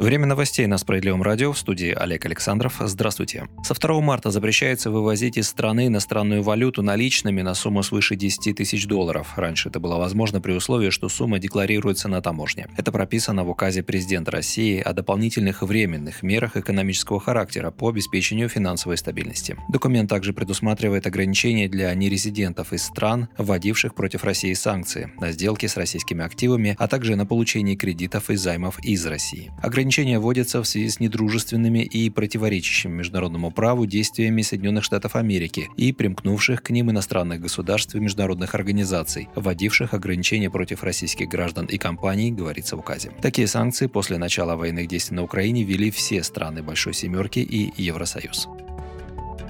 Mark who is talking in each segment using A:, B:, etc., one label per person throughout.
A: Время новостей на Справедливом радио в студии Олег Александров. Здравствуйте. Со 2 марта запрещается вывозить из страны иностранную валюту наличными на сумму свыше 10 тысяч долларов. Раньше это было возможно при условии, что сумма декларируется на таможне. Это прописано в указе президента России о дополнительных временных мерах экономического характера по обеспечению финансовой стабильности. Документ также предусматривает ограничения для нерезидентов из стран, вводивших против России санкции, на сделки с российскими активами, а также на получение кредитов и займов из России. Ограничения Ограничения вводятся в связи с недружественными и противоречащими международному праву действиями Соединенных Штатов Америки и примкнувших к ним иностранных государств и международных организаций, вводивших ограничения против российских граждан и компаний, говорится в указе. Такие санкции после начала военных действий на Украине ввели все страны Большой Семерки и Евросоюз.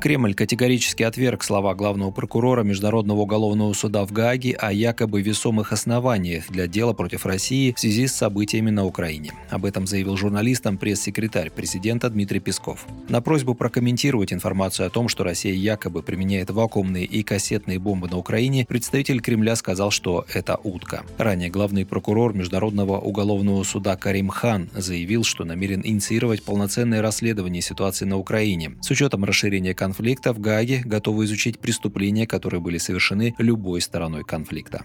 A: Кремль категорически отверг слова главного прокурора Международного уголовного суда в Гааге о якобы весомых основаниях для дела против России в связи с событиями на Украине. Об этом заявил журналистам пресс-секретарь президента Дмитрий Песков. На просьбу прокомментировать информацию о том, что Россия якобы применяет вакуумные и кассетные бомбы на Украине, представитель Кремля сказал, что это утка. Ранее главный прокурор Международного уголовного суда Карим Хан заявил, что намерен инициировать полноценное расследование ситуации на Украине с учетом расширения конфликта конфликта в Гаге готовы изучить преступления, которые были совершены любой стороной конфликта.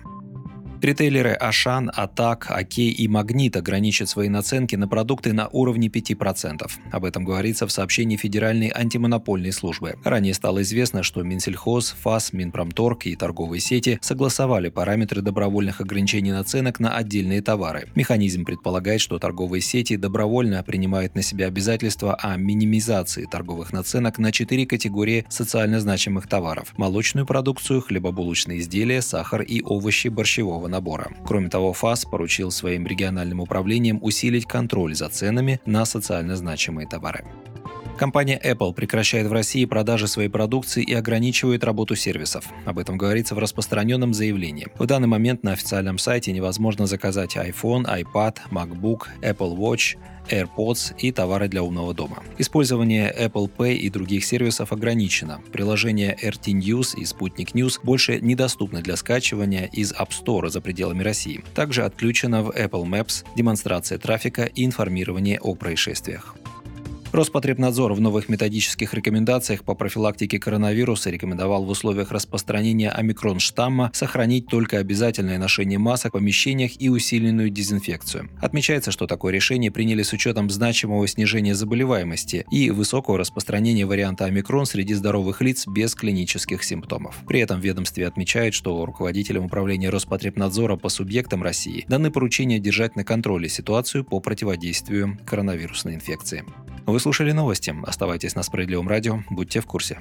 A: Ритейлеры Ашан, Атак, Окей и Магнит ограничат свои наценки на продукты на уровне 5%. Об этом говорится в сообщении Федеральной антимонопольной службы. Ранее стало известно, что Минсельхоз, ФАС, Минпромторг и торговые сети согласовали параметры добровольных ограничений наценок на отдельные товары. Механизм предполагает, что торговые сети добровольно принимают на себя обязательства о минимизации торговых наценок на четыре категории социально значимых товаров – молочную продукцию, хлебобулочные изделия, сахар и овощи борщевого набора. Кроме того, ФАС поручил своим региональным управлениям усилить контроль за ценами на социально значимые товары. Компания Apple прекращает в России продажи своей продукции и ограничивает работу сервисов. Об этом говорится в распространенном заявлении. В данный момент на официальном сайте невозможно заказать iPhone, iPad, MacBook, Apple Watch, AirPods и товары для умного дома. Использование Apple Pay и других сервисов ограничено. Приложение RT News и Спутник News больше недоступны для скачивания из App Store за пределами России. Также отключена в Apple Maps демонстрация трафика и информирование о происшествиях. Роспотребнадзор в новых методических рекомендациях по профилактике коронавируса рекомендовал в условиях распространения омикрон-штамма сохранить только обязательное ношение масок в помещениях и усиленную дезинфекцию. Отмечается, что такое решение приняли с учетом значимого снижения заболеваемости и высокого распространения варианта омикрон среди здоровых лиц без клинических симптомов. При этом ведомстве отмечает, что руководителям управления Роспотребнадзора по субъектам России даны поручения держать на контроле ситуацию по противодействию коронавирусной инфекции. Вы слушали новости. Оставайтесь на Справедливом радио. Будьте в курсе.